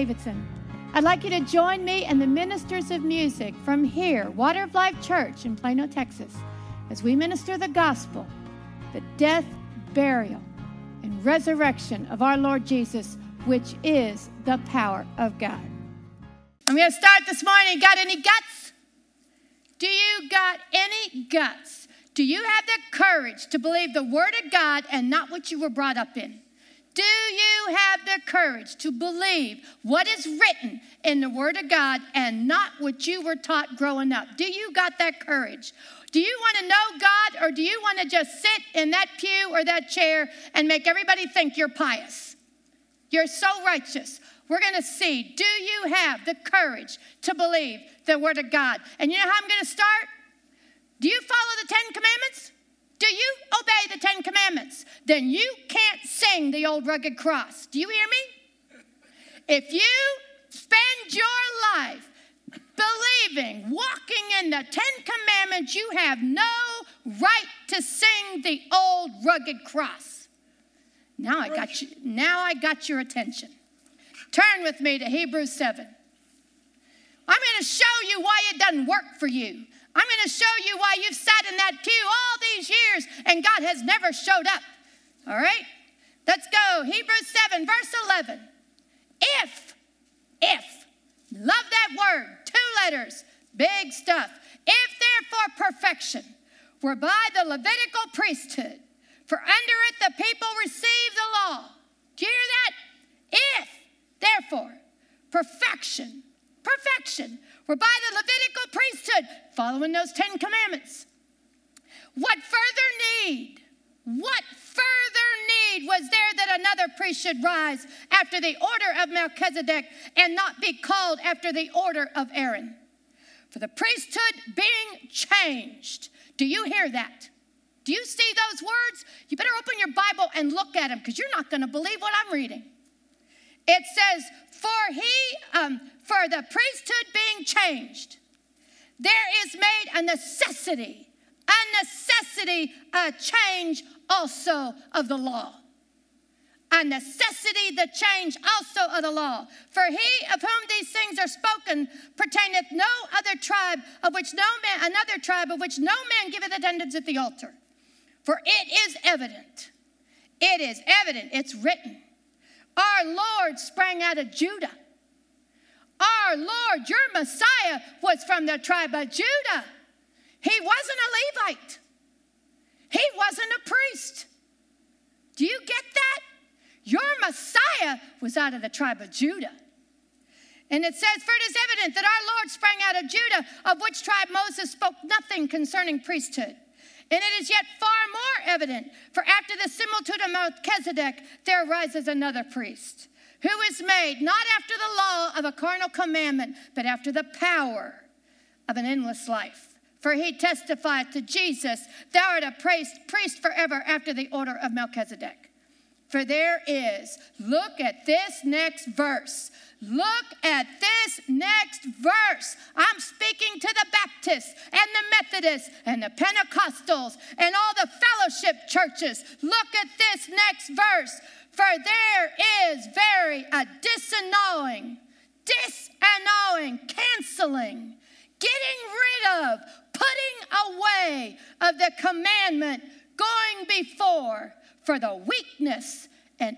Davidson. I'd like you to join me and the ministers of music from here, Water of Life Church in Plano, Texas, as we minister the gospel, the death, burial, and resurrection of our Lord Jesus, which is the power of God. I'm going to start this morning. Got any guts? Do you got any guts? Do you have the courage to believe the Word of God and not what you were brought up in? Do you have the courage to believe what is written in the Word of God and not what you were taught growing up? Do you got that courage? Do you want to know God or do you want to just sit in that pew or that chair and make everybody think you're pious? You're so righteous. We're going to see do you have the courage to believe the Word of God? And you know how I'm going to start? Do you follow the Ten Commandments? Do you obey the Ten Commandments? Then you can't sing the old rugged cross. Do you hear me? If you spend your life believing, walking in the Ten Commandments, you have no right to sing the old rugged cross. Now I got you, now I got your attention. Turn with me to Hebrews 7. I'm going to show you why it doesn't work for you. I'm going to show you why you've sat in that pew all these years and God has never showed up. All right? Let's go. Hebrews 7, verse 11. If, if, love that word, two letters, big stuff. If therefore perfection were by the Levitical priesthood, for under it the people received the law. Do you hear that? If, therefore, perfection, perfection were by the Levitical priesthood, following those Ten Commandments. What further need, what further need was there that another priest should rise after the order of Melchizedek and not be called after the order of Aaron? For the priesthood being changed. Do you hear that? Do you see those words? You better open your Bible and look at them because you're not going to believe what I'm reading. It says, For he, um, for the priesthood being changed, there is made a necessity, a necessity, a change also of the law. A necessity, the change also of the law. For he of whom these things are spoken pertaineth no other tribe of which no man, another tribe of which no man giveth attendance at the altar. For it is evident, it is evident, it's written. Our Lord sprang out of Judah our Lord, your Messiah, was from the tribe of Judah. He wasn't a Levite, he wasn't a priest. Do you get that? Your Messiah was out of the tribe of Judah. And it says, For it is evident that our Lord sprang out of Judah, of which tribe Moses spoke nothing concerning priesthood. And it is yet far more evident, for after the similitude of Melchizedek, there arises another priest who is made not after the law of a carnal commandment, but after the power of an endless life. For he testified to Jesus, Thou art a priest, priest forever after the order of Melchizedek. For there is, look at this next verse. Look at this next verse. I'm speaking to the Baptists and the Methodists and the Pentecostals and all the fellowship churches. Look at this next verse. For there is very a disannulling, disannulling, canceling, getting rid of, putting away of the commandment going before for the weakness and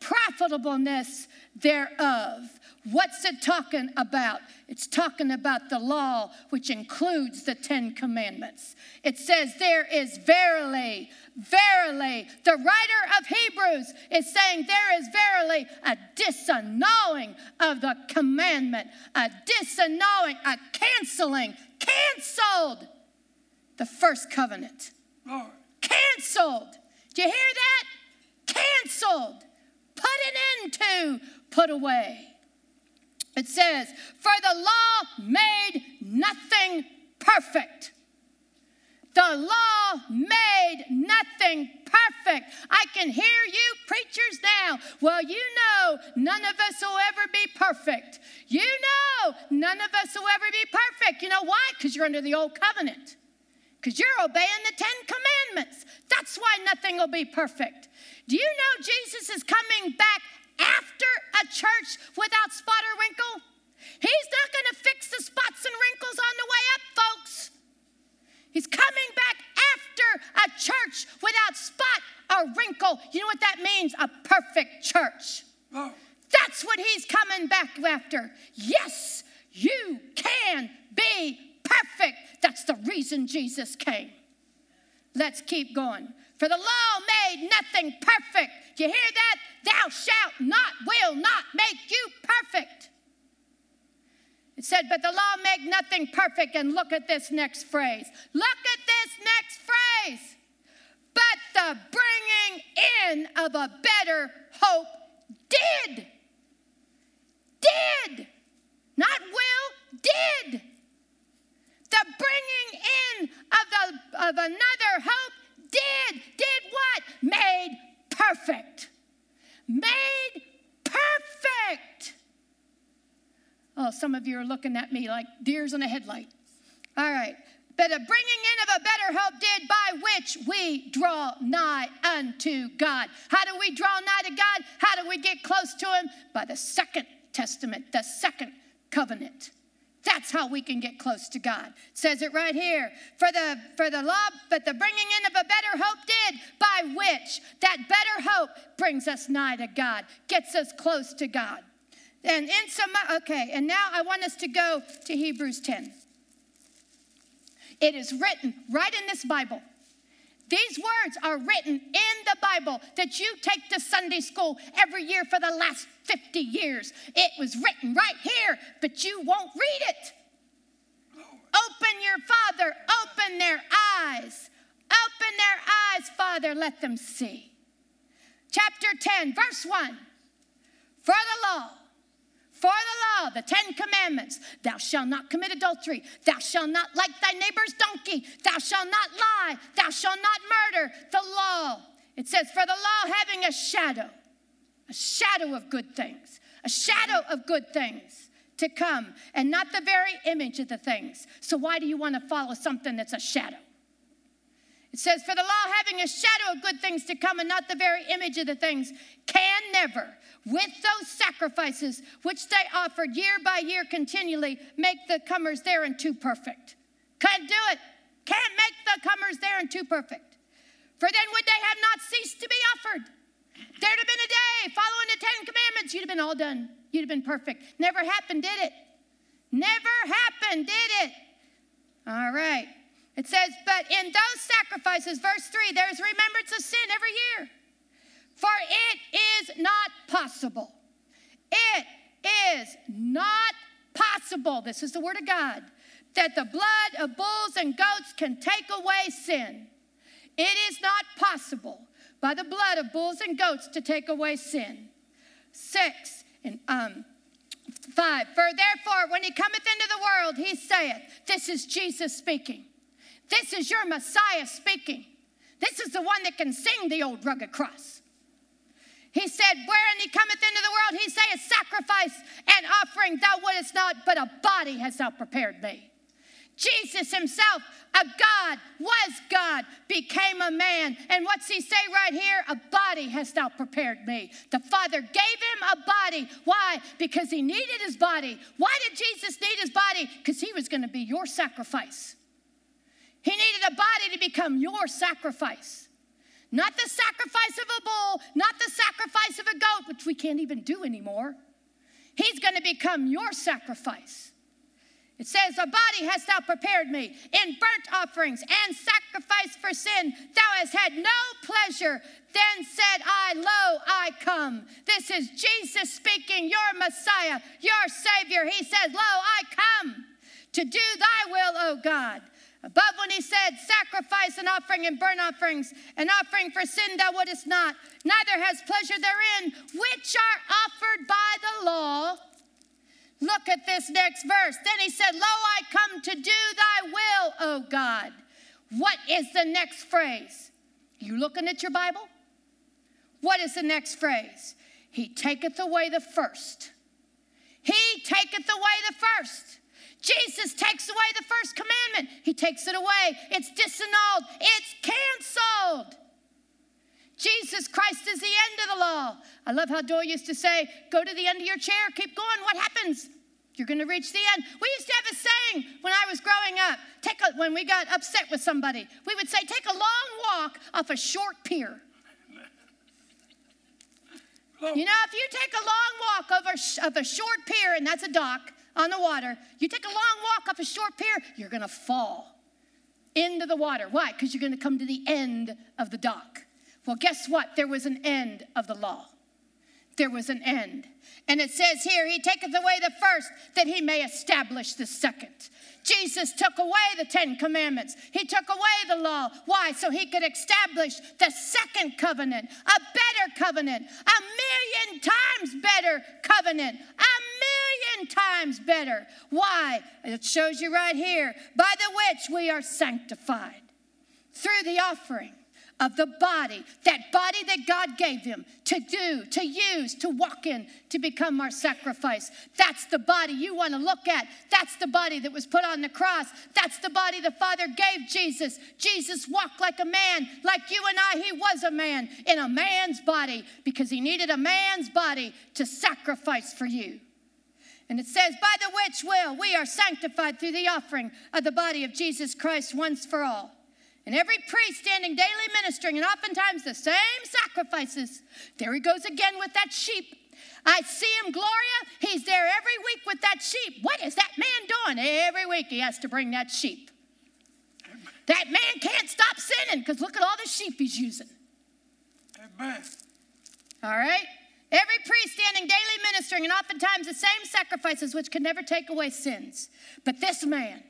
unprofitableness thereof. What's it talking about? It's talking about the law, which includes the Ten Commandments. It says, There is verily verily. The writer of Hebrews is saying there is verily a disannulling of the commandment, a disannulling, a canceling, canceled the first covenant. Lord. Canceled. Do you hear that? Canceled. Put an end to, put away. It says, For the law made nothing perfect. The law made nothing perfect. I can hear you preachers now. Well, you know, none of us will ever be perfect. You know, none of us will ever be perfect. You know why? Because you're under the old covenant. Because you're obeying the Ten Commandments. That's why nothing will be perfect. Do you know Jesus is coming back after a church without spot or wrinkle. He's not going to fix the spots and wrinkles on the way up, folks. He's coming back after a church without spot or wrinkle. You know what that means? A perfect church. Oh. That's what he's coming back after. Yes, you can be perfect. That's the reason Jesus came. Let's keep going. For the law made nothing perfect. You hear that? Thou shalt not, will not make you perfect. It said, but the law make nothing perfect. And look at this next phrase. Look at this next phrase. But the bringing in of a better hope did. Did. Not will, did. The bringing in of, the, of another hope did. Did what? Made perfect. Made perfect. Oh, some of you are looking at me like deers in a headlight. All right. But a bringing in of a better hope did by which we draw nigh unto God. How do we draw nigh to God? How do we get close to Him? By the second testament, the second covenant. That's how we can get close to God. It says it right here. For the for the law, but the bringing in of a better hope did, by which that better hope brings us nigh to God, gets us close to God. And in some okay, and now I want us to go to Hebrews 10. It is written right in this Bible. These words are written in the Bible that you take to Sunday school every year for the last 50 years. It was written right here, but you won't read it. Open your Father, open their eyes. Open their eyes, Father, let them see. Chapter 10, verse 1. For the law for the law, the Ten Commandments, thou shalt not commit adultery, thou shalt not like thy neighbor's donkey, thou shalt not lie, thou shalt not murder. The law, it says, for the law having a shadow, a shadow of good things, a shadow of good things to come, and not the very image of the things. So, why do you want to follow something that's a shadow? It says, For the law having a shadow of good things to come and not the very image of the things, can never, with those sacrifices which they offered year by year continually, make the comers thereunto perfect. Can't do it. Can't make the comers thereunto perfect. For then would they have not ceased to be offered. There'd have been a day following the Ten Commandments, you'd have been all done. You'd have been perfect. Never happened, did it? Never happened, did it? All right. It says, But in those sacrifices, verse 3, there is remembrance of sin every year. For it is not possible. It is not possible, this is the word of God, that the blood of bulls and goats can take away sin. It is not possible by the blood of bulls and goats to take away sin. Six, and um, five, for therefore, when he cometh into the world, he saith, This is Jesus speaking. This is your Messiah speaking. This is the one that can sing the old rugged cross. He said, Wherein he cometh into the world, he saith, Sacrifice and offering thou wouldest not, but a body hast thou prepared me. Jesus himself, a God, was God, became a man. And what's he say right here? A body hast thou prepared me. The Father gave him a body. Why? Because he needed his body. Why did Jesus need his body? Because he was going to be your sacrifice. He needed a body to become your sacrifice. Not the sacrifice of a bull, not the sacrifice of a goat, which we can't even do anymore. He's going to become your sacrifice. It says, A body hast thou prepared me in burnt offerings and sacrifice for sin. Thou hast had no pleasure. Then said I, Lo, I come. This is Jesus speaking, your Messiah, your Savior. He says, Lo, I come to do thy will, O God. Above when he said, Sacrifice and offering and burnt offerings, an offering for sin thou wouldest not, neither has pleasure therein, which are offered by the law. Look at this next verse. Then he said, Lo, I come to do thy will, O God. What is the next phrase? You looking at your Bible? What is the next phrase? He taketh away the first. He taketh away the first. Jesus takes away the first commandment. He takes it away. It's disannulled. It's canceled. Jesus Christ is the end of the law. I love how Doyle used to say, Go to the end of your chair, keep going. What happens? You're going to reach the end. We used to have a saying when I was growing up. Take a, when we got upset with somebody, we would say, "Take a long walk off a short pier." You know, if you take a long walk over of a short pier, and that's a dock on the water, you take a long walk up a short pier, you're going to fall into the water. Why? Because you're going to come to the end of the dock. Well, guess what? There was an end of the law. There was an end. And it says here, He taketh away the first that He may establish the second. Jesus took away the Ten Commandments. He took away the law. Why? So he could establish the second covenant, a better covenant, a million times better covenant, a million times better. Why? It shows you right here by the which we are sanctified through the offering of the body, that body that God gave him to do, to use, to walk in, to become our sacrifice. That's the body you want to look at. That's the body that was put on the cross. That's the body the Father gave Jesus. Jesus walked like a man, like you and I. He was a man in a man's body because he needed a man's body to sacrifice for you. And it says, By the which will we are sanctified through the offering of the body of Jesus Christ once for all. And every priest standing daily ministering, and oftentimes the same sacrifices. There he goes again with that sheep. I see him, Gloria. He's there every week with that sheep. What is that man doing? Every week he has to bring that sheep. That man can't stop sinning because look at all the sheep he's using. Amen. All right? Every priest standing daily ministering, and oftentimes the same sacrifices which can never take away sins. But this man,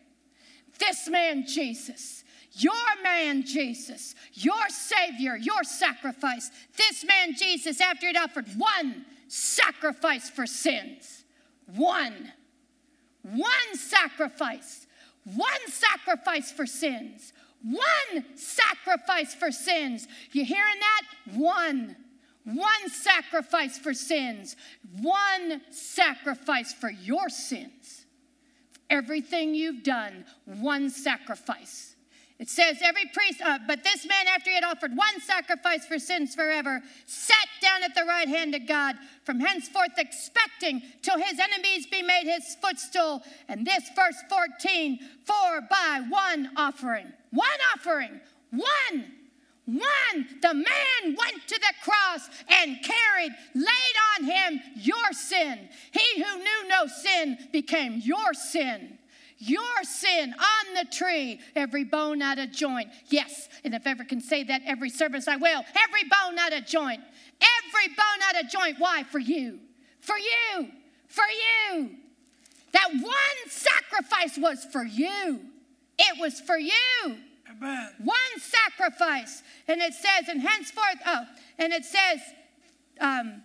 this man, Jesus, your man Jesus, your Savior, your sacrifice. This man Jesus, after he'd offered one sacrifice for sins, one, one sacrifice, one sacrifice for sins, one sacrifice for sins. You hearing that? One. One sacrifice for sins, one sacrifice for your sins. Everything you've done, one sacrifice. It says, every priest, uh, but this man, after he had offered one sacrifice for sins forever, sat down at the right hand of God, from henceforth expecting till his enemies be made his footstool. And this, verse 14, for by one offering, one offering, one, one, the man went to the cross and carried, laid on him your sin. He who knew no sin became your sin your sin on the tree, every bone out of joint. Yes, and if ever can say that every service I will, every bone out of joint, every bone out of joint. Why? For you, for you, for you. That one sacrifice was for you. It was for you. Amen. One sacrifice. And it says, and henceforth, oh, and it says, um,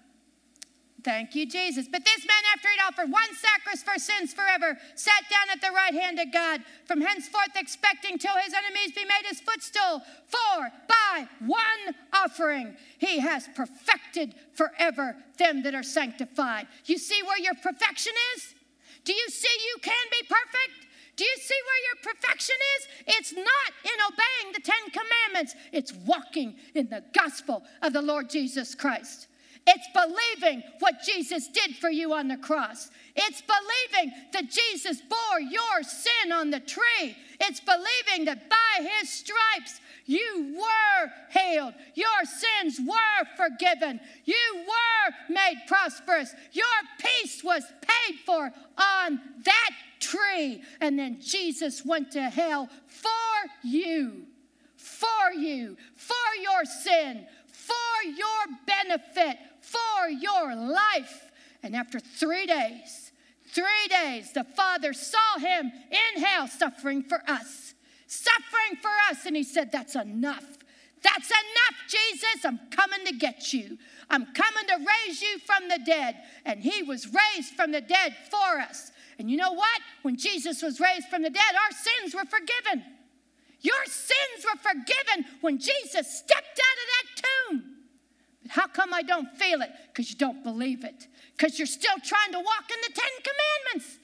Thank you, Jesus. But this man, after he'd offered one sacrifice for sins forever, sat down at the right hand of God, from henceforth expecting till his enemies be made his footstool. For by one offering he has perfected forever them that are sanctified. You see where your perfection is? Do you see you can be perfect? Do you see where your perfection is? It's not in obeying the Ten Commandments, it's walking in the gospel of the Lord Jesus Christ. It's believing what Jesus did for you on the cross. It's believing that Jesus bore your sin on the tree. It's believing that by his stripes you were healed. Your sins were forgiven. You were made prosperous. Your peace was paid for on that tree. And then Jesus went to hell for you, for you, for your sin, for your benefit, for your life. And after three days, three days, the Father saw him in hell suffering for us, suffering for us. And he said, That's enough. That's enough, Jesus. I'm coming to get you. I'm coming to raise you from the dead. And he was raised from the dead for us. And you know what? When Jesus was raised from the dead, our sins were forgiven. Your sins were forgiven when Jesus stepped out of that tomb. But how come I don't feel it? Because you don't believe it. Because you're still trying to walk in the Ten Commandments.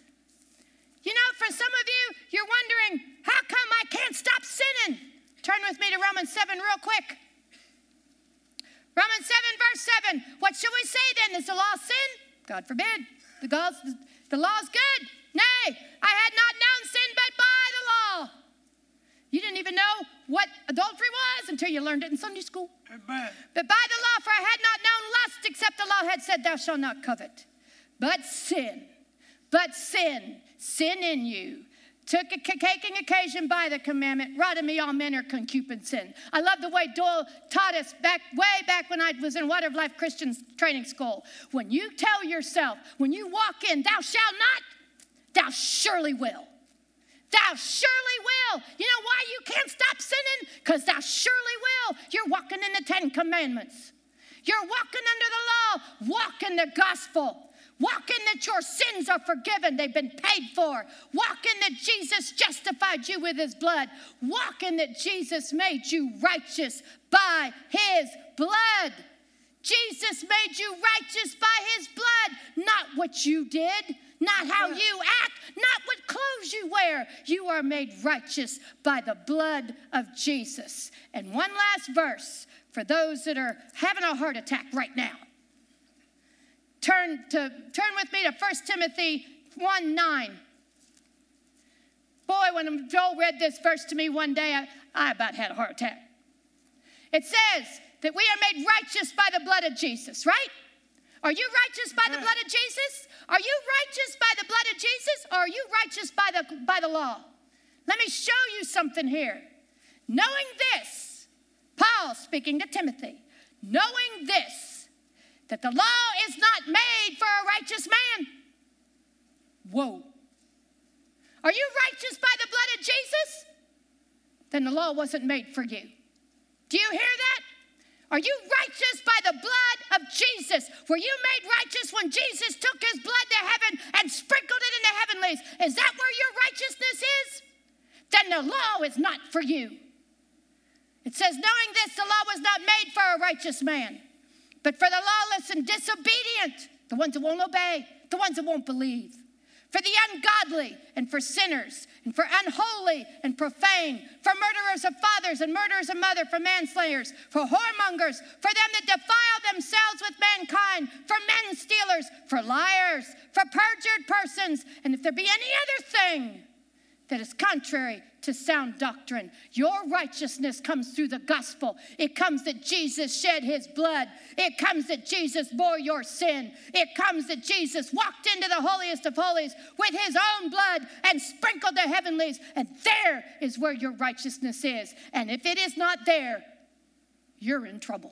You know, for some of you, you're wondering, how come I can't stop sinning? Turn with me to Romans 7 real quick. Romans 7, verse 7. What shall we say then? Is the law sin? God forbid. The, law, the law is good. Nay, I had not known sin but by the law. You didn't even know what adultery was until you learned it in Sunday school. Amen. But by the law, for I had not known lust except the law had said, Thou shalt not covet. But sin, but sin, sin in you took a caking occasion by the commandment, rotted me all men are concupiscence. I love the way Doyle taught us back way back when I was in Water of Life Christian Training School. When you tell yourself, when you walk in, thou shalt not, thou surely will. Thou surely will. You know why you can't stop sinning? Because thou surely will. You're walking in the Ten Commandments. You're walking under the law. Walk in the gospel. Walk in that your sins are forgiven, they've been paid for. Walk in that Jesus justified you with his blood. Walk in that Jesus made you righteous by his blood. Jesus made you righteous by his blood, not what you did, not how you act, not what clothes you wear. You are made righteous by the blood of Jesus. And one last verse for those that are having a heart attack right now turn to turn with me to 1 Timothy 1 9. Boy, when Joel read this verse to me one day, I, I about had a heart attack. It says that we are made righteous by the blood of Jesus, right? Are you righteous by the blood of Jesus? Are you righteous by the blood of Jesus? Or are you righteous by the, by the law? Let me show you something here. Knowing this, Paul speaking to Timothy, knowing this, that the law is not made for a righteous man. Whoa. Are you righteous by the blood of Jesus? Then the law wasn't made for you. Do you hear that? Are you righteous by the blood of Jesus? Were you made righteous when Jesus took his blood to heaven and sprinkled it in the heavenlies? Is that where your righteousness is? Then the law is not for you. It says, knowing this, the law was not made for a righteous man but for the lawless and disobedient, the ones that won't obey, the ones that won't believe, for the ungodly and for sinners, and for unholy and profane, for murderers of fathers and murderers of mother, for manslayers, for whoremongers, for them that defile themselves with mankind, for men stealers, for liars, for perjured persons, and if there be any other thing that is contrary to sound doctrine. Your righteousness comes through the gospel. It comes that Jesus shed his blood. It comes that Jesus bore your sin. It comes that Jesus walked into the holiest of holies with his own blood and sprinkled the heavenlies. And there is where your righteousness is. And if it is not there, you're in trouble.